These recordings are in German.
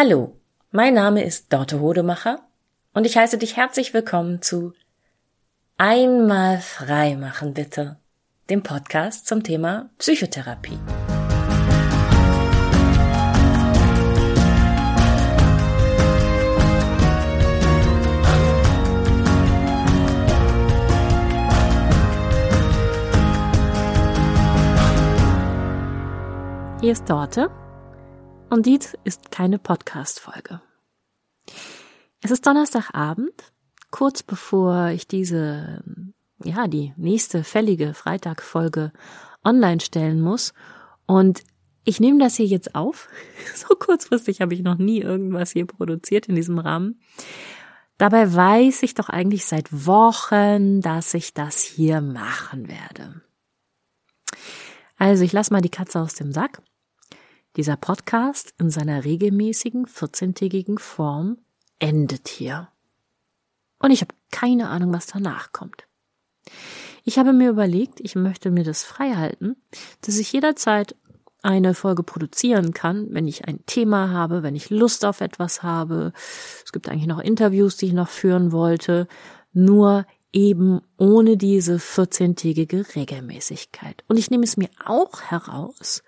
Hallo, mein Name ist Dorte Hodemacher und ich heiße dich herzlich willkommen zu Einmal frei machen bitte, dem Podcast zum Thema Psychotherapie. Hier ist Dorte und dies ist keine Podcast-Folge. Es ist Donnerstagabend, kurz bevor ich diese, ja, die nächste fällige Freitag-Folge online stellen muss. Und ich nehme das hier jetzt auf. So kurzfristig habe ich noch nie irgendwas hier produziert in diesem Rahmen. Dabei weiß ich doch eigentlich seit Wochen, dass ich das hier machen werde. Also ich lasse mal die Katze aus dem Sack dieser Podcast in seiner regelmäßigen 14-tägigen Form endet hier. Und ich habe keine Ahnung, was danach kommt. Ich habe mir überlegt, ich möchte mir das frei halten, dass ich jederzeit eine Folge produzieren kann, wenn ich ein Thema habe, wenn ich Lust auf etwas habe. Es gibt eigentlich noch Interviews, die ich noch führen wollte, nur eben ohne diese 14-tägige Regelmäßigkeit. Und ich nehme es mir auch heraus,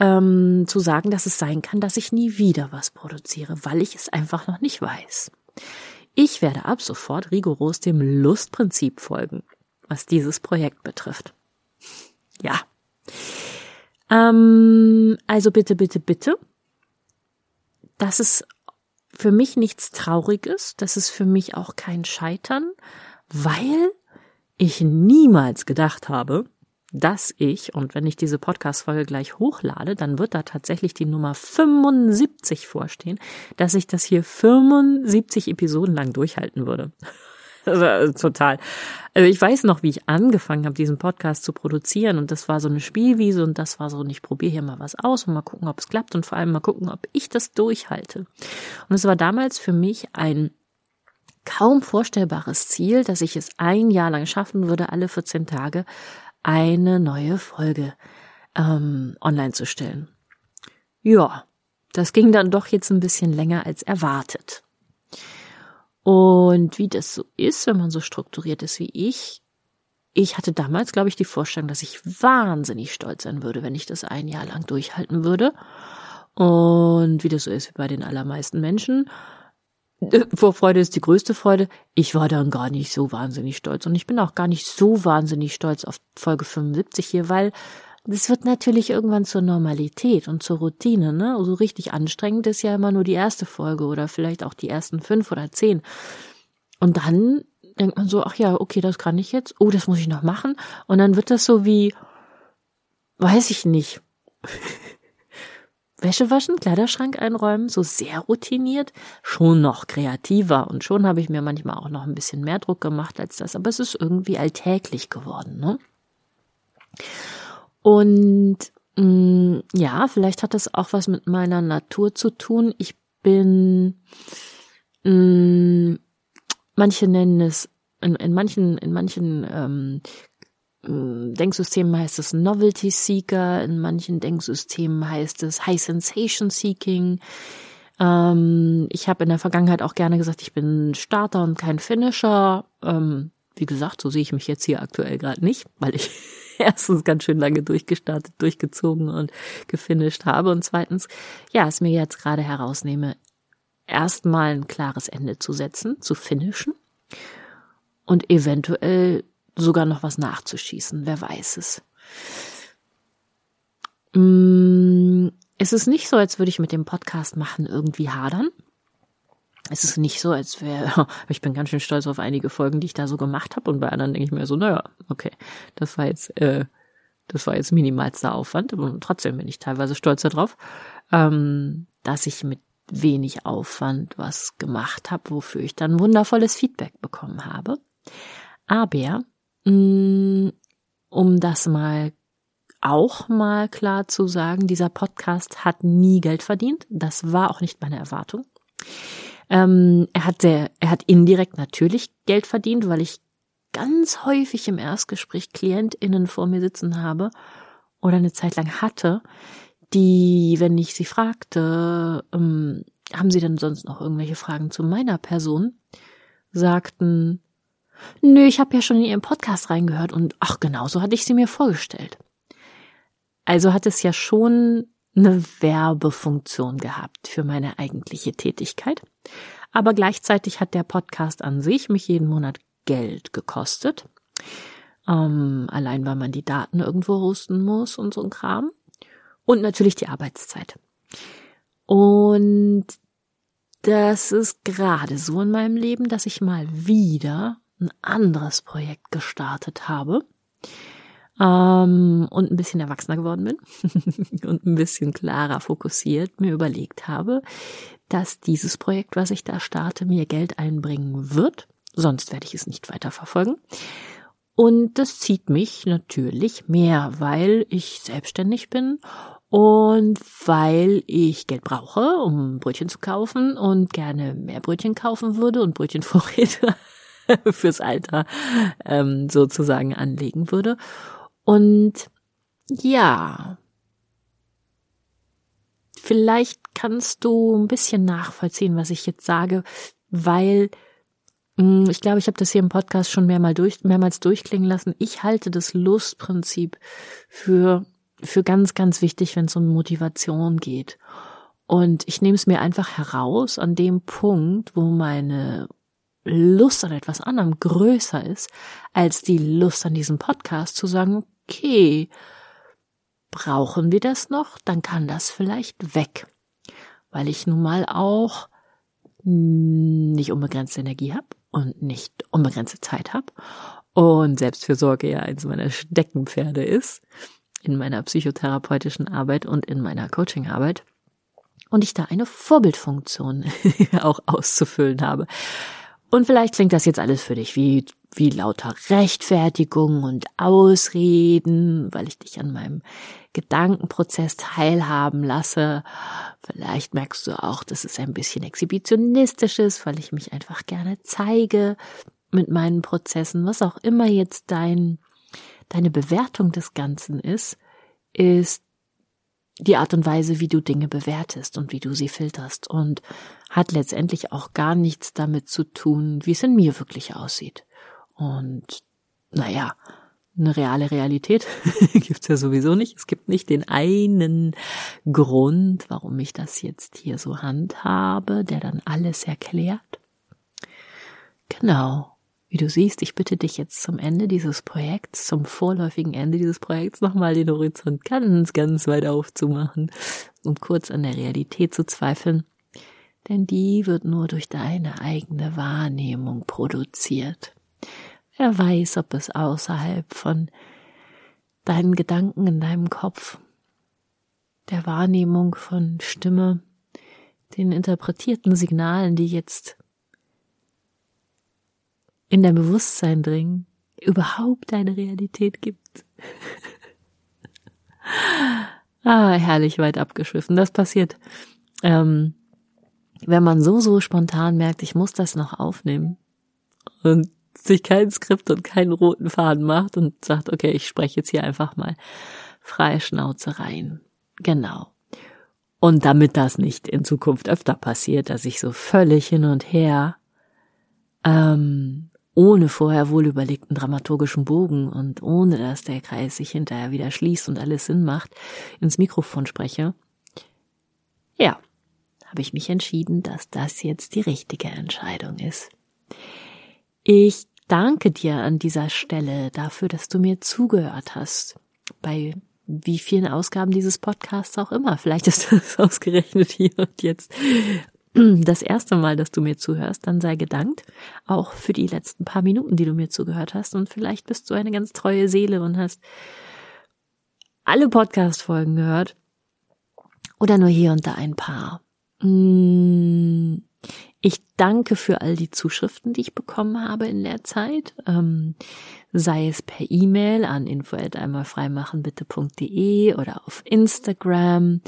ähm, zu sagen, dass es sein kann, dass ich nie wieder was produziere, weil ich es einfach noch nicht weiß. Ich werde ab sofort rigoros dem Lustprinzip folgen, was dieses Projekt betrifft. Ja. Ähm, also bitte, bitte, bitte. Das ist für mich nichts Trauriges, das ist für mich auch kein Scheitern, weil ich niemals gedacht habe, dass ich, und wenn ich diese Podcast-Folge gleich hochlade, dann wird da tatsächlich die Nummer 75 vorstehen, dass ich das hier 75 Episoden lang durchhalten würde. Also, total. Also ich weiß noch, wie ich angefangen habe, diesen Podcast zu produzieren und das war so eine Spielwiese und das war so, und ich probiere hier mal was aus und mal gucken, ob es klappt und vor allem mal gucken, ob ich das durchhalte. Und es war damals für mich ein kaum vorstellbares Ziel, dass ich es ein Jahr lang schaffen würde, alle 14 Tage eine neue Folge ähm, online zu stellen. Ja, das ging dann doch jetzt ein bisschen länger als erwartet. Und wie das so ist, wenn man so strukturiert ist wie ich, ich hatte damals, glaube ich, die Vorstellung, dass ich wahnsinnig stolz sein würde, wenn ich das ein Jahr lang durchhalten würde. Und wie das so ist wie bei den allermeisten Menschen, Vorfreude ist die größte Freude. Ich war dann gar nicht so wahnsinnig stolz. Und ich bin auch gar nicht so wahnsinnig stolz auf Folge 75 hier, weil das wird natürlich irgendwann zur Normalität und zur Routine, ne? So also richtig anstrengend ist ja immer nur die erste Folge oder vielleicht auch die ersten fünf oder zehn. Und dann denkt man so, ach ja, okay, das kann ich jetzt. Oh, das muss ich noch machen. Und dann wird das so wie, weiß ich nicht. Wäsche waschen, Kleiderschrank einräumen, so sehr routiniert, schon noch kreativer und schon habe ich mir manchmal auch noch ein bisschen mehr Druck gemacht als das, aber es ist irgendwie alltäglich geworden, ne? Und mh, mm, ja, vielleicht hat das auch was mit meiner Natur zu tun. Ich bin, mh, mm, manche nennen es in, in manchen in manchen ähm, äh, Denksystemen heißt es Novelty Seeker, in manchen Denksystemen heißt es High Sensation Seeking. Ähm, ich habe in der Vergangenheit auch gerne gesagt, ich bin Starter und kein Finisher. Ähm, wie gesagt, so sehe ich mich jetzt hier aktuell gerade nicht, weil ich erstens ganz schön lange durchgestartet, durchgezogen und gefinisht habe und zweitens, ja, es mir jetzt gerade herausnehme, erstmal ein klares Ende zu setzen, zu finishen und eventuell sogar noch was nachzuschießen, wer weiß es. Mm, es ist nicht so, als würde ich mit dem Podcast machen irgendwie hadern. Es ist nicht so, als wäre, ich bin ganz schön stolz auf einige Folgen, die ich da so gemacht habe und bei anderen denke ich mir so, naja, okay, das war jetzt, äh, das war jetzt minimalster Aufwand, und trotzdem bin ich teilweise stolz darauf, ähm, dass ich mit wenig Aufwand was gemacht habe, wofür ich dann wundervolles Feedback bekommen habe. Aber um das mal auch mal klar zu sagen, dieser Podcast hat nie Geld verdient. Das war auch nicht meine Erwartung. Ähm, er hat sehr, er hat indirekt natürlich Geld verdient, weil ich ganz häufig im Erstgespräch KlientInnen vor mir sitzen habe oder eine Zeit lang hatte, die, wenn ich sie fragte, ähm, haben Sie denn sonst noch irgendwelche Fragen zu meiner Person? sagten, nö, ich habe ja schon in Ihren Podcast reingehört und ach, genau so hatte ich sie mir vorgestellt. Also hat es ja schon eine Werbefunktion gehabt für meine eigentliche Tätigkeit. Aber gleichzeitig hat der Podcast an sich mich jeden Monat Geld gekostet. Ähm, allein weil man die Daten irgendwo hosten muss und so ein Kram. Und natürlich die Arbeitszeit. Und das ist gerade so in meinem Leben, dass ich mal wieder ein anderes Projekt gestartet habe ähm, und ein bisschen erwachsener geworden bin und ein bisschen klarer fokussiert mir überlegt habe, dass dieses Projekt, was ich da starte, mir Geld einbringen wird. Sonst werde ich es nicht weiter verfolgen. Und das zieht mich natürlich mehr, weil ich selbstständig bin und weil ich Geld brauche, um Brötchen zu kaufen und gerne mehr Brötchen kaufen würde und Brötchenvorräte fürs Alter ähm, sozusagen anlegen würde. Und ja, vielleicht kannst du ein bisschen nachvollziehen, was ich jetzt sage, weil hm, ich glaube, ich habe das hier im Podcast schon mehrmals, durch, mehrmals durchklingen lassen. Ich halte das Lustprinzip für, für ganz, ganz wichtig, wenn es um Motivation geht. Und ich nehme es mir einfach heraus an dem Punkt, wo meine Lust an etwas anderem größer ist, als die Lust an diesem Podcast zu sagen, okay, brauchen wir das noch? Dann kann das vielleicht weg. Weil ich nun mal auch nicht unbegrenzte Energie habe und nicht unbegrenzte Zeit habe und Selbstfürsorge ja eins meiner Steckenpferde ist in meiner psychotherapeutischen Arbeit und in meiner Coachingarbeit und ich da eine Vorbildfunktion auch auszufüllen habe. Und vielleicht klingt das jetzt alles für dich wie, wie lauter Rechtfertigung und Ausreden, weil ich dich an meinem Gedankenprozess teilhaben lasse. Vielleicht merkst du auch, dass es ein bisschen exhibitionistisch ist, weil ich mich einfach gerne zeige mit meinen Prozessen. Was auch immer jetzt dein, deine Bewertung des Ganzen ist, ist die Art und Weise, wie du Dinge bewertest und wie du sie filterst und hat letztendlich auch gar nichts damit zu tun, wie es in mir wirklich aussieht. Und naja, eine reale Realität gibt's ja sowieso nicht. Es gibt nicht den einen Grund, warum ich das jetzt hier so handhabe, der dann alles erklärt. Genau. Wie du siehst, ich bitte dich jetzt zum Ende dieses Projekts, zum vorläufigen Ende dieses Projekts nochmal den Horizont ganz, ganz weit aufzumachen und kurz an der Realität zu zweifeln. Denn die wird nur durch deine eigene Wahrnehmung produziert. Wer weiß, ob es außerhalb von deinen Gedanken in deinem Kopf, der Wahrnehmung von Stimme, den interpretierten Signalen, die jetzt in dein Bewusstsein dringen, überhaupt eine Realität gibt. ah, herrlich weit abgeschwiffen. Das passiert, ähm, wenn man so, so spontan merkt, ich muss das noch aufnehmen und sich kein Skript und keinen roten Faden macht und sagt, okay, ich spreche jetzt hier einfach mal freie Schnauze rein. Genau. Und damit das nicht in Zukunft öfter passiert, dass ich so völlig hin und her ähm, ohne vorher wohl überlegten dramaturgischen Bogen und ohne dass der Kreis sich hinterher wieder schließt und alles Sinn macht, ins Mikrofon spreche, ja, habe ich mich entschieden, dass das jetzt die richtige Entscheidung ist. Ich danke dir an dieser Stelle dafür, dass du mir zugehört hast. Bei wie vielen Ausgaben dieses Podcasts auch immer. Vielleicht ist das ausgerechnet hier und jetzt das erste Mal, dass du mir zuhörst, dann sei gedankt, auch für die letzten paar Minuten, die du mir zugehört hast. Und vielleicht bist du eine ganz treue Seele und hast alle Podcast-Folgen gehört. Oder nur hier und da ein paar. Mm, ich danke für all die Zuschriften, die ich bekommen habe in der Zeit. Ähm, sei es per E-Mail an info bitte.de oder auf Instagram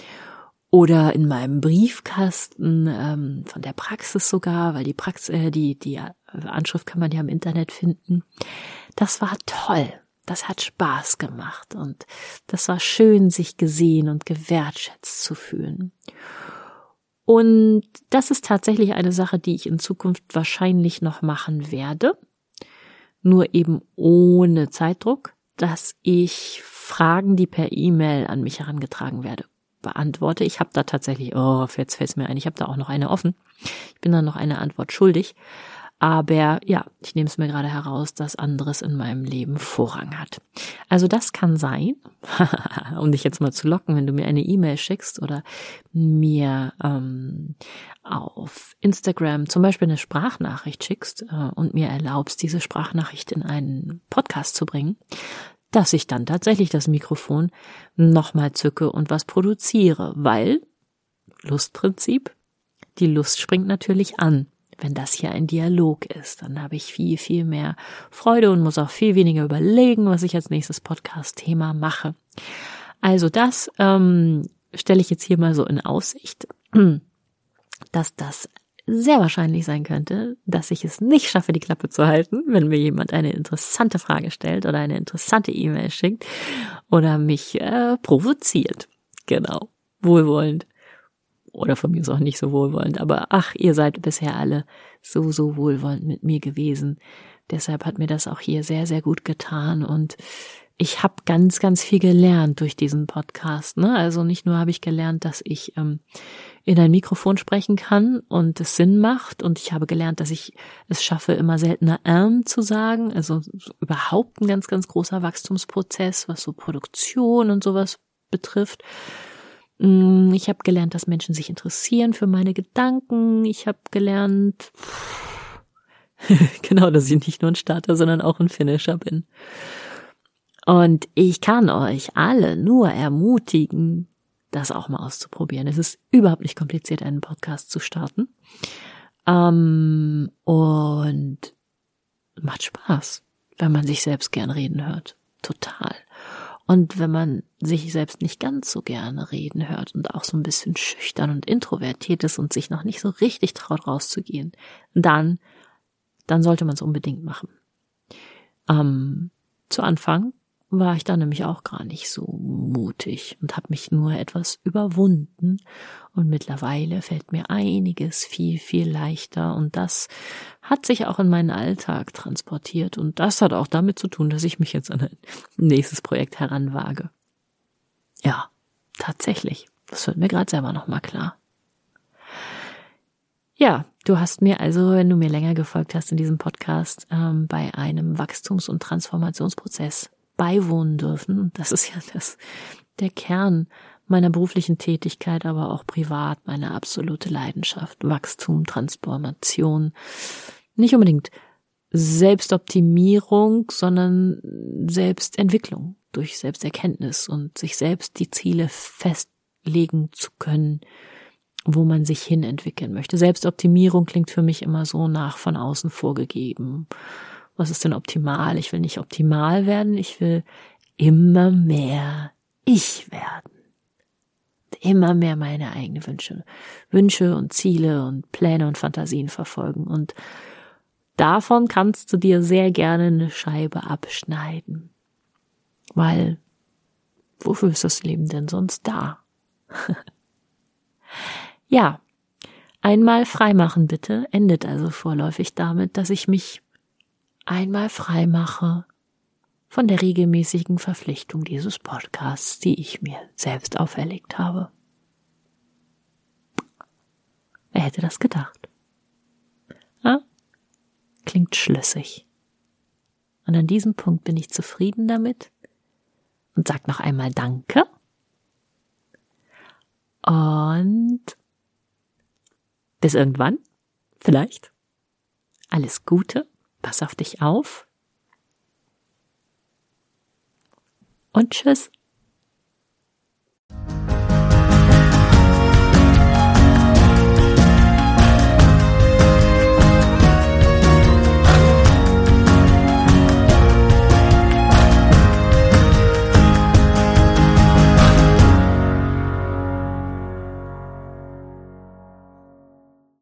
oder in meinem Briefkasten ähm, von der Praxis sogar, weil die Praxis, äh, die die Anschrift kann man ja im Internet finden. Das war toll. Das hat Spaß gemacht und das war schön, sich gesehen und gewertschätzt zu fühlen. Und das ist tatsächlich eine Sache, die ich in Zukunft wahrscheinlich noch machen werde. Nur eben ohne Zeitdruck, dass ich Fragen, die per E-Mail an mich herangetragen werde, beantworte. Ich habe da tatsächlich, oh, jetzt fällt mir ein, ich habe da auch noch eine offen. Ich bin da noch eine Antwort schuldig. Aber ja, ich nehme es mir gerade heraus, dass anderes in meinem Leben Vorrang hat. Also das kann sein, um dich jetzt mal zu locken, wenn du mir eine E-Mail schickst oder mir ähm, auf Instagram zum Beispiel eine Sprachnachricht schickst äh, und mir erlaubst, diese Sprachnachricht in einen Podcast zu bringen, dass ich dann tatsächlich das Mikrofon nochmal zücke und was produziere, weil Lustprinzip, die Lust springt natürlich an wenn das hier ein Dialog ist, dann habe ich viel, viel mehr Freude und muss auch viel weniger überlegen, was ich als nächstes Podcast-Thema mache. Also das ähm, stelle ich jetzt hier mal so in Aussicht, dass das sehr wahrscheinlich sein könnte, dass ich es nicht schaffe, die Klappe zu halten, wenn mir jemand eine interessante Frage stellt oder eine interessante E-Mail schickt oder mich äh, provoziert. Genau. Wohlwollend oder von mir ist auch nicht so wohlwollend, aber ach, ihr seid bisher alle so, so wohlwollend mit mir gewesen. Deshalb hat mir das auch hier sehr, sehr gut getan und ich habe ganz, ganz viel gelernt durch diesen Podcast. Ne? Also nicht nur habe ich gelernt, dass ich ähm, in ein Mikrofon sprechen kann und es Sinn macht und ich habe gelernt, dass ich es schaffe, immer seltener ähm zu sagen. Also überhaupt ein ganz, ganz großer Wachstumsprozess, was so Produktion und sowas betrifft. Mm, ich habe gelernt, dass Menschen sich interessieren für meine Gedanken. Ich habe gelernt, genau, dass ich nicht nur ein Starter, sondern auch ein Finisher bin. Und ich kann euch alle nur ermutigen, das auch mal auszuprobieren. Es ist überhaupt nicht kompliziert, einen Podcast zu starten. Ähm, und macht Spaß, wenn man sich selbst gern reden hört. Total. Und wenn man sich selbst nicht ganz so gerne reden hört und auch so ein bisschen schüchtern und introvertiert ist und sich noch nicht so richtig traut rauszugehen, dann, dann sollte man es unbedingt machen. Ähm, zu Anfang war ich da nämlich auch gar nicht so mutig und habe mich nur etwas überwunden und mittlerweile fällt mir einiges viel, viel leichter und das hat sich auch in meinen Alltag transportiert und das hat auch damit zu tun, dass ich mich jetzt an ein nächstes Projekt heranwage. Ja, tatsächlich. Das wird mir gerade selber nochmal klar. Ja, du hast mir also, wenn du mir länger gefolgt hast in diesem Podcast, ähm, bei einem Wachstums- und Transformationsprozess beiwohnen dürfen. Das ist ja das, der Kern meiner beruflichen Tätigkeit, aber auch privat meine absolute Leidenschaft. Wachstum, Transformation. Nicht unbedingt Selbstoptimierung, sondern Selbstentwicklung durch Selbsterkenntnis und sich selbst die Ziele festlegen zu können, wo man sich hin entwickeln möchte. Selbstoptimierung klingt für mich immer so nach von außen vorgegeben was ist denn optimal? Ich will nicht optimal werden, ich will immer mehr ich werden. Immer mehr meine eigenen Wünsche, Wünsche und Ziele und Pläne und Fantasien verfolgen. Und davon kannst du dir sehr gerne eine Scheibe abschneiden. Weil, wofür ist das Leben denn sonst da? ja, einmal freimachen bitte endet also vorläufig damit, dass ich mich einmal frei mache von der regelmäßigen Verpflichtung dieses Podcasts, die ich mir selbst auferlegt habe. Wer hätte das gedacht? Ja? Klingt schlüssig. Und an diesem Punkt bin ich zufrieden damit und sag noch einmal Danke. Und bis irgendwann, vielleicht. Alles Gute Pass auf dich auf. Und tschüss.